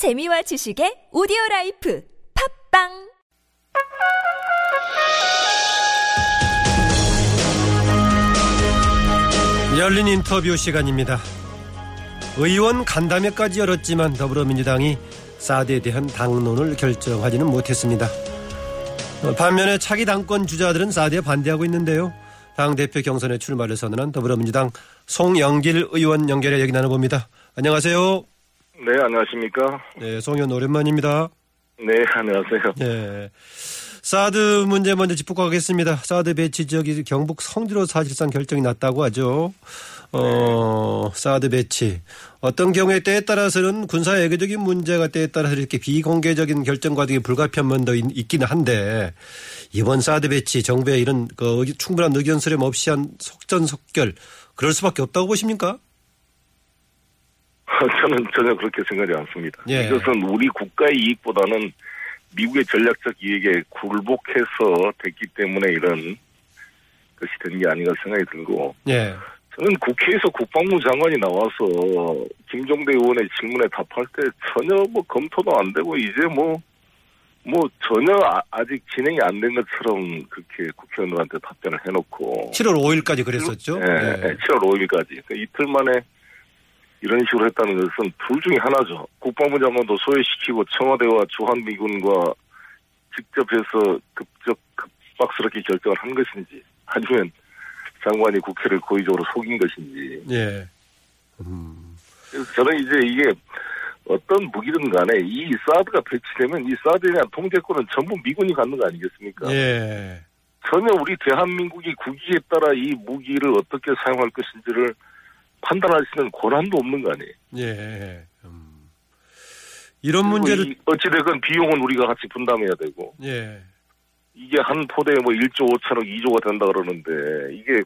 재미와 지식의 오디오 라이프 팟빵 열린 인터뷰 시간입니다. 의원 간담회까지 열었지만 더불어민주당이 사드에 대한 당론을 결정하지는 못했습니다. 어, 반면에 차기 당권 주자들은 사드에 반대하고 있는데요. 당대표 경선에 출마를 선언한 더불어민주당 송영길 의원 연결해 얘기 나눠봅니다. 안녕하세요. 네, 안녕하십니까. 네, 송 의원 오랜만입니다. 네, 안녕하세요. 네. 사드 문제 먼저 짚고 가겠습니다. 사드 배치 지역이 경북 성주로 사실상 결정이 났다고 하죠. 어, 사드 배치. 어떤 경우에 때에 따라서는 군사 외교적인 문제가 때에 따라서 이렇게 비공개적인 결정 과정이 불가피한 면도 있- 있기는 한데 이번 사드 배치 정부의 이런 그 충분한 의견 수렴 없이 한 속전속결 그럴 수밖에 없다고 보십니까? 저는 전혀 그렇게 생각하지 않습니다. 예. 이것은 우리 국가의 이익보다는 미국의 전략적 이익에 굴복해서 됐기 때문에 이런 것이 된 게 아닌가 생각이 들고 예. 저는 국회에서 국방부 장관이 나와서 김종대 의원의 질문에 답할 때 전혀 뭐 검토도 안 되고 이제 뭐, 뭐 전혀 아, 직 진행이 안 된 것처럼 그렇게 국회의원들한테 답변을 해놓고 7월 5일까지 그랬었죠. 예, 예, 7월 5일까지. 그러니까 이틀 만에 이런 식으로 했다는 것은 둘 중에 하나죠. 국방부 장관도 소외시키고 청와대와 주한미군과 직접 해서 급적, 급박스럽게 결정을 한 것인지 아니면 장관이 국회를 고의적으로 속인 것인지. 예. 음. 그래서 저는 이제 이게 어떤 무기든 간에 이 사드가 배치되면 이 사드에 대한 통제권은 전부 미군이 갖는 거 아니겠습니까? 예. 전혀 우리 대한민국이 국익에 따라 이 무기를 어떻게 사용할 것인지를 판단할 수 있는 권한도 없는 거 아니에요. 예. 음. 이런 문제를 이 어찌됐건 비용은 우리가 같이 분담해야 되고 예. 이게 한 포대에 뭐 1조 5천억 2조가 된다 그러는데 이게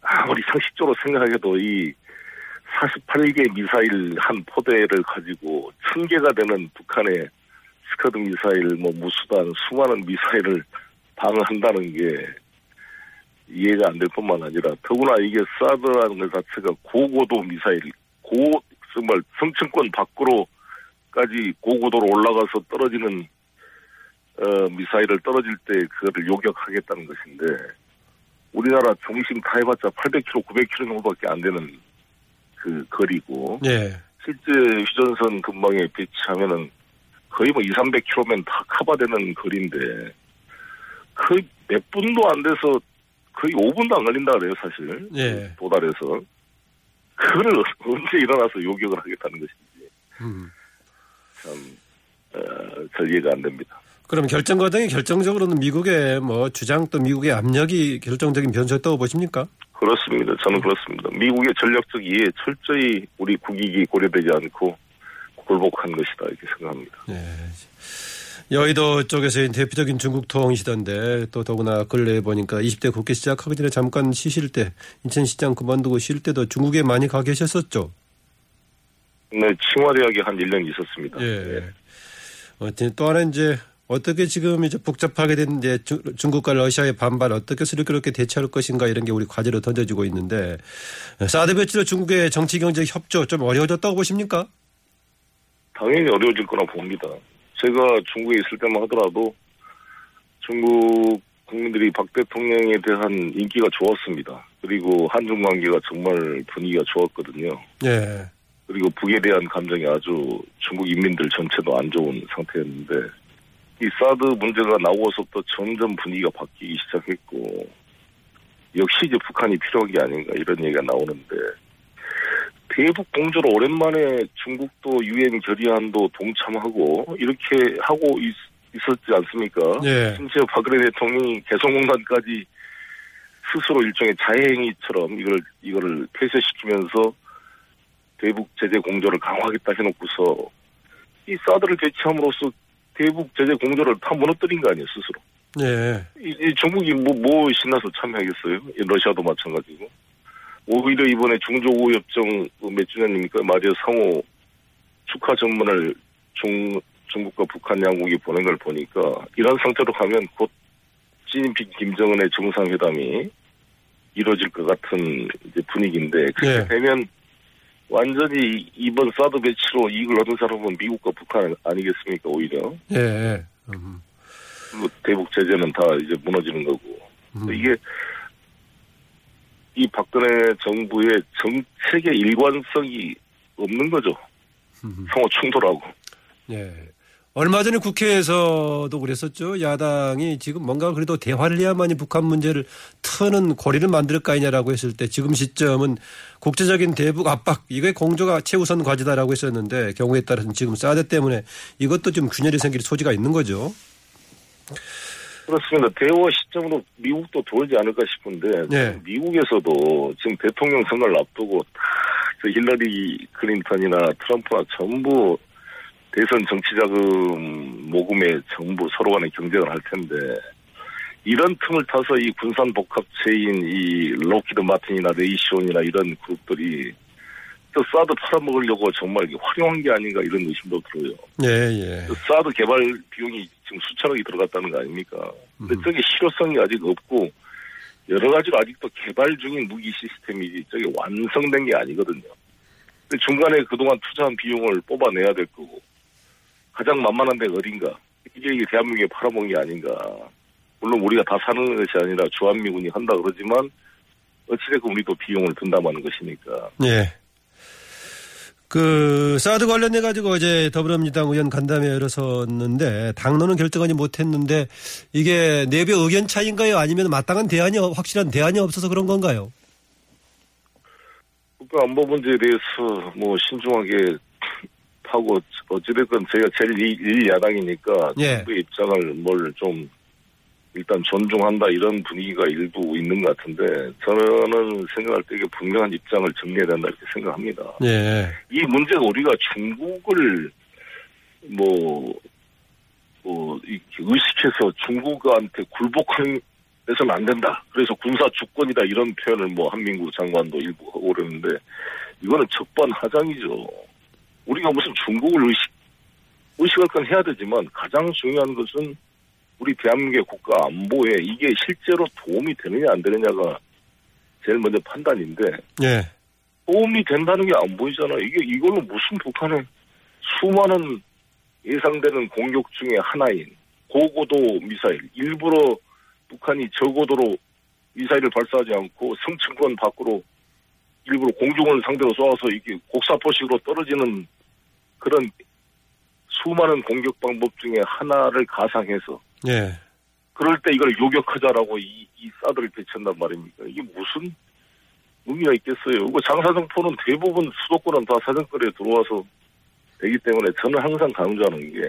아무리 상식적으로 생각해도 이 48개 미사일 한 포대를 가지고 1000개가 되는 북한의 스커드 미사일 뭐 무수단 수많은 미사일을 방어한다는 게 이해가 안 될 뿐만 아니라 더구나 이게 사드라는 것 자체가 고고도 미사일 고 정말 성층권 밖으로까지 고고도로 올라가서 떨어지는 어, 미사일을 떨어질 때 그거를 요격하겠다는 것인데 우리나라 중심 다 해봤자 800km, 900km 정도밖에 안 되는 그 거리고 예. 실제 휴전선 근방에 배치하면은 거의 뭐 2, 300km면 다 커버되는 거리인데 거의 몇 분도 안 돼서 거의 5분도 안 걸린다 그래요 사실 예. 도달해서 그거를 언제 일어나서 요격을 하겠다는 것인지 음. 참 어, 잘 이해가 안 됩니다. 그럼 결정 과정이 결정적으로는 미국의 뭐 주장 또 미국의 압력이 결정적인 변수였다고 보십니까? 그렇습니다. 저는 그렇습니다. 미국의 전략적 이해에 철저히 우리 국익이 고려되지 않고 굴복한 것이다 이렇게 생각합니다. 예. 여의도 쪽에서의 대표적인 중국 통이시던데 또 더구나 근래에 보니까 20대 국회 시작하기 전에 잠깐 쉬실 때 인천시장 그만두고 쉴 때도 중국에 많이 가 계셨었죠. 네,清华대학에 한 1년 있었습니다. 예. 어쨌든 또 하나 이제 어떻게 지금 이제 복잡하게 된 이제 주- 중국과 러시아의 반발 어떻게 슬기롭게 대처할 것인가 이런 게 우리 과제로 던져지고 있는데 사드 배치로 중국의 정치 경제 협조 좀 어려워졌다고 보십니까? 당연히 어려워질 거라 봅니다. 제가 중국에 있을 때만 하더라도 중국 국민들이 박 대통령에 대한 인기가 좋았습니다. 그리고 한중 관계가 정말 분위기가 좋았거든요. 예. 그리고 북에 대한 감정이 아주 중국 인민들 전체도 안 좋은 상태였는데 이 사드 문제가 나오고서부터 점점 분위기가 바뀌기 시작했고 역시 이제 북한이 필요한 게 아닌가 이런 얘기가 나오는데 대북 공조로 오랜만에 중국도 유엔 결의안도 동참하고 이렇게 하고 있, 있었지 않습니까? 예. 심지어 박근혜 대통령이 개성공단까지 스스로 일종의 자해행위처럼 이걸 이거를 폐쇄시키면서 대북 제재 공조를 강화하겠다 해놓고서 이 사드를 배치함으로써 대북 제재 공조를 다 무너뜨린 거 아니에요 스스로. 예. 이, 이 중국이 뭐, 뭐 신나서 참여하겠어요? 이 러시아도 마찬가지고. 오히려 이번에 중조우협정 그몇 주년입니까? 말이야 상호 축하 전문을 중, 중국과 북한 양국이 보낸 걸 보니까 이런 상태로 가면 곧 시진핑 김정은의 정상회담이 이루어질 것 같은 이제 분위기인데 그렇게 예. 되면 완전히 이번 사드 배치로 이익을 얻은 사람은 미국과 북한 아니겠습니까 오히려 예. 예. 음. 뭐 대북 제재는 다 이제 무너지는 거고 음. 이게 이 박근혜 정부의 정책의 일관성이 없는 거죠. 음. 상호 충돌하고. 예. 얼마 전에 국회에서도 그랬었죠. 야당이 지금 뭔가 그래도 대화를 해야만이 북한 문제를 트는 고리를 만들 거 아니냐라고 했을 때 지금 시점은 국제적인 대북 압박 이게 공조가 최우선 과제다라고 했었는데 경우에 따라서는 지금 사드 때문에 이것도 좀 균열이 생길 소지가 있는 거죠. 그렇습니다. 대화 시점으로 미국도 들어오지 않을까 싶은데 네. 미국에서도 지금 대통령 선거를 앞두고 다저 힐러리 클린턴이나 트럼프나 전부 대선 정치 자금 모금에 전부 서로 간에 경쟁을 할 텐데 이런 틈을 타서 이 군산 복합체인 이 록히드 마틴이나 레이시온이나 이런 그룹들이 저 사드 팔아먹으려고 정말 활용한 게 아닌가 이런 의심도 들어요. 예, 예. 그 사드 개발 비용이 지금 수천억이 들어갔다는 거 아닙니까? 근데 음. 저게 실효성이 아직 없고 여러 가지로 아직도 개발 중인 무기 시스템이지 저게 완성된 게 아니거든요. 근데 중간에 그동안 투자한 비용을 뽑아내야 될 거고 가장 만만한 데가 어딘가 이게 이게 대한민국에 팔아먹은 게 아닌가. 물론 우리가 다 사는 것이 아니라 주한미군이 한다 그러지만 어찌됐건 우리도 비용을 든다마는 것이니까. 예. 그 사드 관련해 가지고 어제 더불어민주당 의원 간담회 열어섰는데 당론은 결정하지 못했는데 이게 내부 의견 차인가요? 아니면 마땅한 대안이 없- 확실한 대안이 없어서 그런 건가요? 국가 안보 문제에 대해서 뭐 신중하게 하고 어찌됐건 저희가 제일 일- 일 야당이니까 예. 정부의 입장을 뭘 좀 일단 존중한다 이런 분위기가 일부 있는 것 같은데 저는 생각할 때 이게 분명한 입장을 정리해야 된다 이렇게 생각합니다. 예. 이 문제가 우리가 중국을 뭐, 뭐, 의식해서 중국한테 굴복해서는 안 된다. 그래서 군사 주권이다. 이런 표현을 뭐 한민구 장관도 일부 하고 그러는데 이거는 적반하장이죠. 우리가 무슨 중국을 의식, 의식할 건 해야 되지만 가장 중요한 것은 우리 대한민국의 국가 안보에 이게 실제로 도움이 되느냐 안 되느냐가 제일 먼저 판단인데 예. 도움이 된다는 게 안 보이잖아. 이게 이걸로 무슨 북한의 수많은 예상되는 공격 중에 하나인 고고도 미사일 일부러 북한이 저고도로 미사일을 발사하지 않고 성층권 밖으로 일부러 공중을 상대로 쏘아서 이게 곡사포식으로 떨어지는 그런 수많은 공격 방법 중에 하나를 가상해서 예. 그럴 때 이걸 요격하자라고 이, 이 사드를 배쳤단 말입니까? 이게 무슨 의미가 있겠어요? 그 장사정포는 대부분 수도권은 다 사정거리에 들어와서 되기 때문에 저는 항상 강조하는 게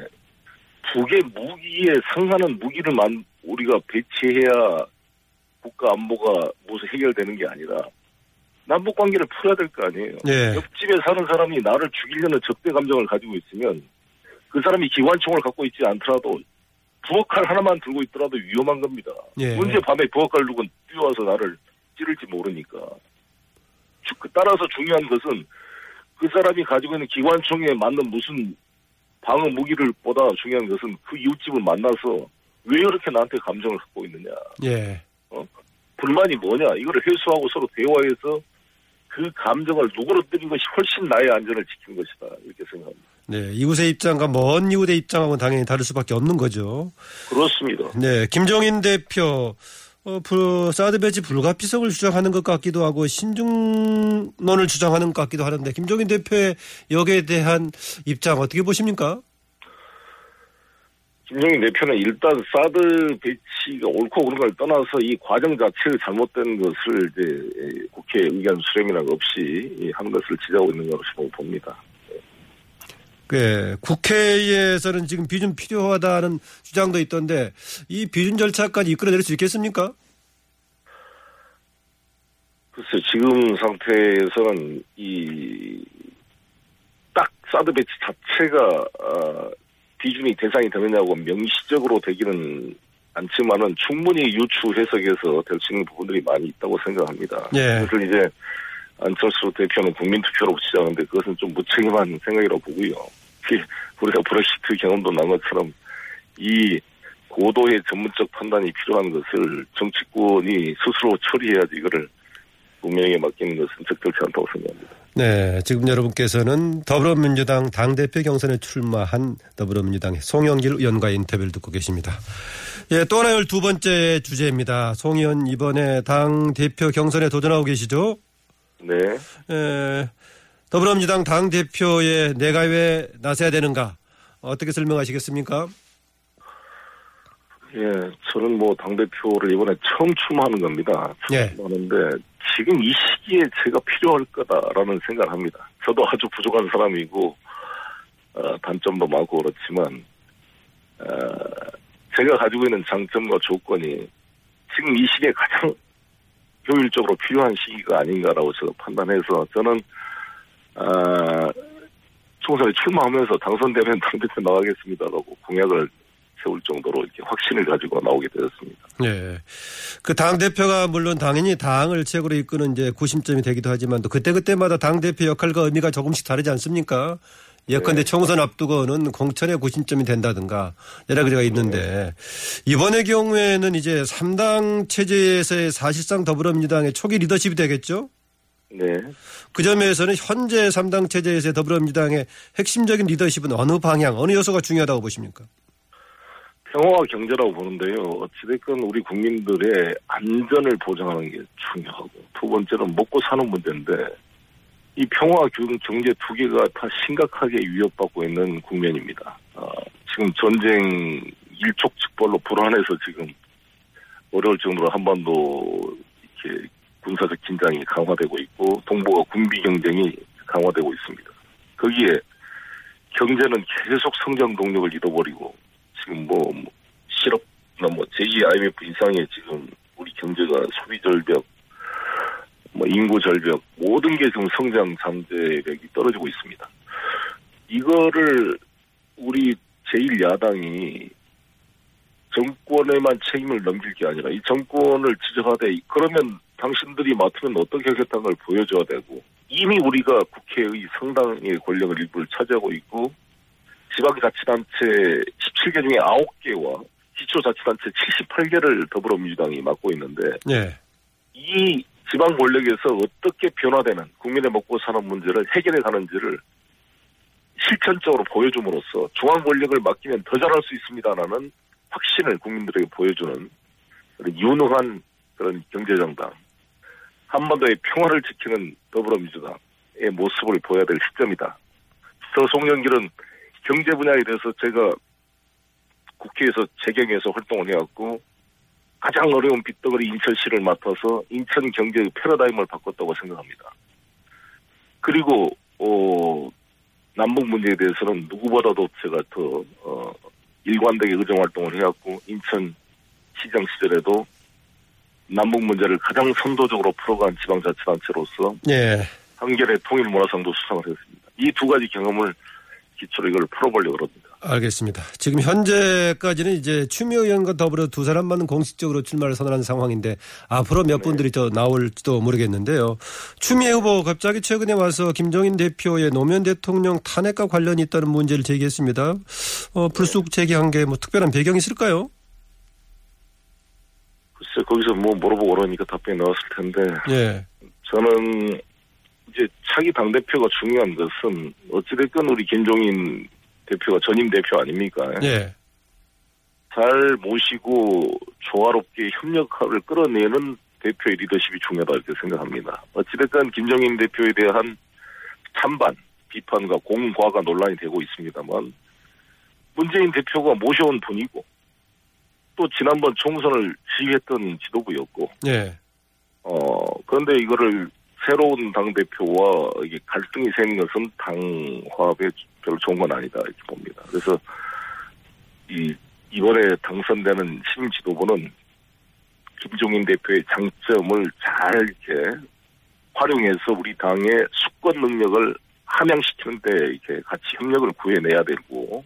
북의 무기에 상하는 무기를 만 우리가 배치해야 국가 안보가 무슨 해결되는 게 아니라 남북 관계를 풀어야 될 거 아니에요. 예. 옆집에 사는 사람이 나를 죽이려는 적대 감정을 가지고 있으면 그 사람이 기관총을 갖고 있지 않더라도 부엌칼 하나만 들고 있더라도 위험한 겁니다. 예. 언제 밤에 부엌칼 들고 뛰어와서 나를 찌를지 모르니까. 주- 그 따라서 중요한 것은 그 사람이 가지고 있는 기관총에 맞는 무슨 방어 무기를 보다 중요한 것은 그 이웃집을 만나서 왜 이렇게 나한테 감정을 갖고 있느냐. 예. 불만이 뭐냐. 이거를 해소하고 서로 대화해서 그 감정을 누그러뜨린 것이 훨씬 나의 안전을 지키는 것이다. 이렇게 생각합니다. 네. 이웃의 입장과 먼 이웃의 입장하고는 당연히 다를 수밖에 없는 거죠. 그렇습니다. 네. 김종인 대표, 어, 부- 사드 배치 불가피성을 주장하는 것 같기도 하고 신중론을 주장하는 것 같기도 하는데 김종인 대표의 여기에 대한 입장 어떻게 보십니까? 김정인 대표는 일단 사드 배치가 옳고 그른 걸 떠나서 이 과정 자체를 잘못된 것을 이제 국회 의견 수렴이나 없이 한 것을 지적하고 있는 것으로 봅니다. 그 국회에서는 지금 비준 필요하다는 주장도 있던데 이 비준 절차까지 이끌어낼 수 있겠습니까? 글쎄 지금 상태에서는 이 딱 사드 배치 자체가 어, 비준이 대상이 되느냐고 명시적으로 되기는 않지만은 충분히 유추 해석에서 될수 있는 부분들이 많이 있다고 생각합니다. 예. 그것을 이제 안철수 대표는 국민투표로 주장하는데 그것은 좀 무책임한 생각이라고 보고요. 그 우리가 브렉시트 경험도 난 것처럼 이 고도의 전문적 판단이 필요한 것을 정치권이 스스로 처리해야지 이거를 국민에게 맡기는 것은 적절치 않다고 생각합니다. 네, 지금 여러분께서는 더불어민주당 당대표 경선에 출마한 더불어민주당의 송영길 의원과의 인터뷰를 듣고 계십니다. 예, 또 하나 두 번째 주제입니다. 송 의원 이번에 당대표 경선에 도전하고 계시죠? 네. 예, 더불어민주당 당 대표에 내가 왜 나서야 되는가? 어떻게 설명하시겠습니까? 예, 저는 뭐 당 대표를 이번에 처음 출마하는 겁니다. 예. 하는데 지금 이 시기에 제가 필요할 거다라는 생각을 합니다. 저도 아주 부족한 사람이고 어, 단점도 많고 그렇지만 어, 제가 가지고 있는 장점과 조건이 지금 이 시기에 가장 효율적으로 필요한 시기가 아닌가라고 제가 판단해서 저는 아, 총선에 출마하면서 당선되면 당대표 나가겠습니다라고 공약을 세울 정도로 이렇게 확신을 가지고 나오게 되었습니다. 예. 그 당대표가 물론 당연히 당을 최고로 이끄는 이제 구심점이 되기도 하지만 또 그때그때마다 당대표 역할과 의미가 조금씩 다르지 않습니까? 예컨대 네. 총선 앞두고는 공천의 구심점이 된다든가 여러 가지가 있는데 이번의 경우에는 이제 3당 체제에서의 사실상 더불어민주당의 초기 리더십이 되겠죠? 네. 그 점에서는 현재 3당 체제에서의 더불어민주당의 핵심적인 리더십은 어느 방향, 어느 요소가 중요하다고 보십니까? 평화와 경제라고 보는데요. 어찌됐건 우리 국민들의 안전을 보장하는 게 중요하고 두 번째는 먹고 사는 문제인데 이 평화와 경- 경제 두 개가 다 심각하게 위협받고 있는 국면입니다. 어, 지금 전쟁 일촉즉발로 불안해서 지금 어려울 정도로 한반도 이렇게 군사적 긴장이 강화되고 있고 동북아 군비 경쟁이 강화되고 있습니다. 거기에 경제는 계속 성장 동력을 잃어버리고 지금 뭐, 뭐 실업나 뭐 제2 IMF 이상의 지금 우리 경제가 소비 절벽, 뭐 인구 절벽 모든 게 지금 성장 잠재력이 떨어지고 있습니다. 이거를 우리 제1야당이 정권에만 책임을 넘길 게 아니라 이 정권을 지적하되 그러면 당신들이 맡으면 어떻게 하겠다는 걸 보여줘야 되고 이미 우리가 국회의 상당의 권력을 일부를 차지하고 있고 지방자치단체 17개 중에 9개와 기초자치단체 78개를 더불어민주당이 맡고 있는데 예. 이 지방 권력에서 어떻게 변화되는 국민의 먹고 사는 문제를 해결해 가는지를 실천적으로 보여줌으로써 중앙 권력을 맡기면 더 잘할 수 있습니다라는 확신을 국민들에게 보여주는 그런 유능한 그런 경제정당 한반도의 평화를 지키는 더불어민주당의 모습을 보여야 될 시점이다. 저 송영길은 경제 분야에 대해서 제가 국회에서 재경에서 활동을 해왔고 가장 어려운 빚덩어리 인천시를 맡아서 인천 경제의 패러다임을 바꿨다고 생각합니다. 그리고 어, 남북 문제에 대해서는 누구보다도 제가 더 어, 일관되게 의정 활동을 해왔고 인천 시장 시절에도 남북 문제를 가장 선도적으로 풀어간 지방자치단체로서 예. 한결의 통일 문화상도 수상을 했습니다. 이 두 가지 경험을 기초로 이걸 풀어보려고 합니다. 알겠습니다. 지금 현재까지는 이제 추미애 의원과 더불어 두 사람만 공식적으로 출마를 선언한 상황인데 앞으로 몇 분들이 더 나올지도 모르겠는데요. 추미애 후보 갑자기 최근에 와서 김종인 대표의 노무현 대통령 탄핵과 관련이 있다는 문제를 제기했습니다. 어, 불쑥 제기한 게 뭐 특별한 배경이 있을까요? 글쎄 거기서 뭐 물어보고 그러니까 답변이 나왔을 텐데 예. 저는 이제 차기 당 대표가 중요한 것은 어찌됐건 우리 김종인 대표가 전임 대표 아닙니까? 예. 잘 모시고 조화롭게 협력을 끌어내는 대표의 리더십이 중요하다 이렇게 생각합니다. 어찌됐건 김정인 대표에 대한 찬반, 비판과 공과가 논란이 되고 있습니다만 문재인 대표가 모셔온 분이고 또 지난번 총선을 지휘했던 지도부였고 예. 어 그런데 이거를 새로운 당 대표와 이게 갈등이 생긴 것은 당 화합에 별로 좋은 건 아니다 이렇게 봅니다. 그래서 이 이번에 당선되는 신임 지도부는 김종인 대표의 장점을 잘 이렇게 활용해서 우리 당의 수권 능력을 함양시키는데 이렇게 같이 협력을 구해내야 되고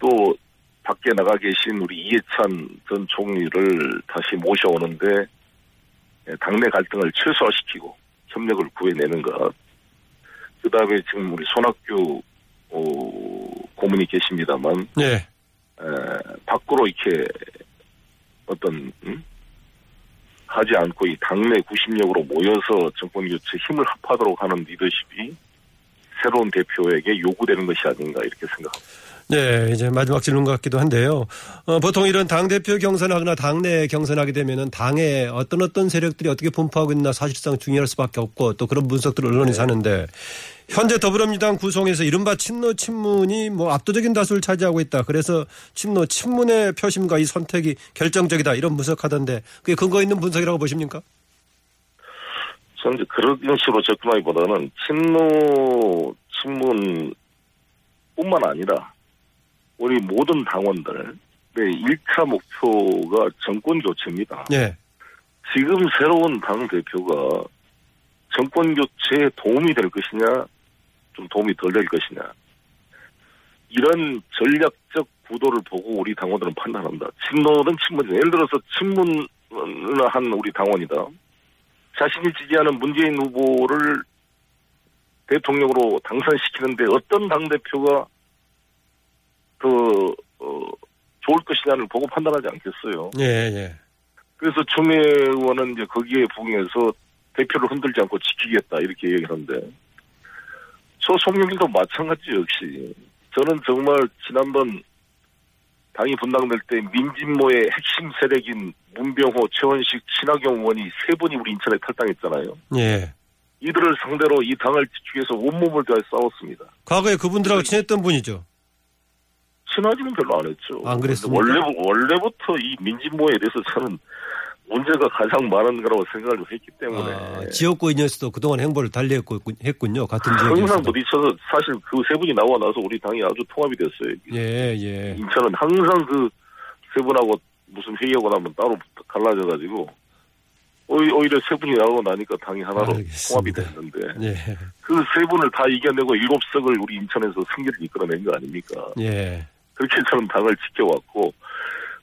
또 밖에 나가 계신 우리 이해찬 전 총리를 다시 모셔오는데 당내 갈등을 최소화시키고 협력을 구해내는 것. 그 다음에 지금 우리 손학규 어, 고문이 계십니다만 예. 에, 밖으로 이렇게 어떤 음? 가지 않고 이 당내 구심력으로 모여서 정권 교체 힘을 합하도록 하는 리더십이 새로운 대표에게 요구되는 것이 아닌가 이렇게 생각합니다. 네, 이제 마지막 질문 같기도 한데요. 어, 보통 이런 당대표 경선하거나 당내 경선하게 되면은 당에 어떤 어떤 세력들이 어떻게 분포하고 있나 사실상 중요할 수밖에 없고 또 그런 분석들을 언론에서 하는데 현재 더불어민주당 구성에서 이른바 친노 친문이 뭐 압도적인 다수를 차지하고 있다. 그래서 친노 친문의 표심과 이 선택이 결정적이다. 이런 분석하던데 그게 근거 있는 분석이라고 보십니까? 저는 그런 식으로 접근하기보다는 친노 친문뿐만 아니라 우리 모든 당원들의 1차 목표가 정권 교체입니다. 네. 지금 새로운 당 대표가 정권 교체에 도움이 될 것이냐, 좀 도움이 덜 될 것이냐. 이런 전략적 구도를 보고 우리 당원들은 판단한다. 친노든 친문이든 예를 들어서 친문을 한 우리 당원이다. 자신이 지지하는 문재인 후보를 대통령으로 당선시키는데 어떤 당대표가 그, 어, 좋을 것이냐를 보고 판단하지 않겠어요. 예, 예. 그래서 추미애 의원은 이제 거기에 부응해서 대표를 흔들지 않고 지키겠다 이렇게 얘기하는데 저 송영길도 마찬가지 역시 저는 정말 지난번 당이 분당될 때 민진모의 핵심 세력인 문병호, 최원식, 친하경 의원이 세 분이 우리 인천에 탈당했잖아요. 예. 이들을 상대로 이 당을 위해서 온몸을 다해 싸웠습니다. 과거에 그분들하고 친했던 분이죠. 친하지는 별로 안 했죠. 안 그랬습니까? 원래, 원래부터 이 민진모에 대해서 저는 문제가 가장 많은 거라고 생각을 했기 때문에. 아, 지역구인이었어도 그동안 행보를 달리했고 했군요. 같은 항상 지역에서. 부딪혀서 사실 그 세 분이 나와 나서 우리 당이 아주 통합이 됐어요. 예, 예. 인천은 항상 그 세 분하고 무슨 회의하고 나면 따로 갈라져 가지고 오히- 오히려 세 분이 나오고 나니까 당이 하나로 알겠습니다. 통합이 됐는데 예. 그 세 분을 다 이겨내고 일곱 석을 우리 인천에서 승리를 이끌어낸 거 아닙니까? 예. 그렇게 저는 당을 지켜왔고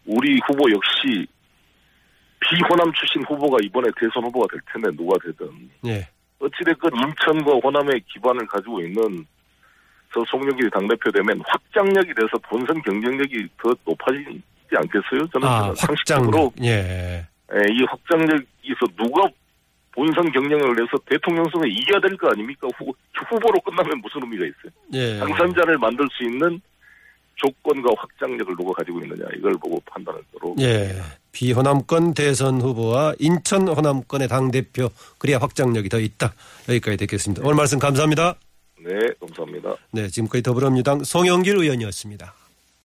우리 후보 역시 비호남 출신 후보가 이번에 대선 후보가 될 텐데 누가 되든 예. 어찌됐건 인천과 호남의 기반을 가지고 있는 저 송영길이 당대표 되면 확장력이 돼서 본선 경쟁력이 더 높아지지 않겠어요? 저는 아, 상식적으로. 예. 예, 이 확장력에서 누가 본선 경쟁력을 내서 대통령 선거 이겨야 될 거 아닙니까? 후, 후보로 끝나면 무슨 의미가 있어요? 예. 당선자를 만들 수 있는 조건과 확장력을 누가 가지고 있느냐 이걸 보고 판단할 거로 예. 비호남권 대선 후보와 인천 호남권의 당 대표 그래야 확장력이 더 있다. 여기까지 듣겠습니다. 오늘 말씀 감사합니다. 네 감사합니다. 네, 지금까지 더불어민주당 송영길 의원이었습니다.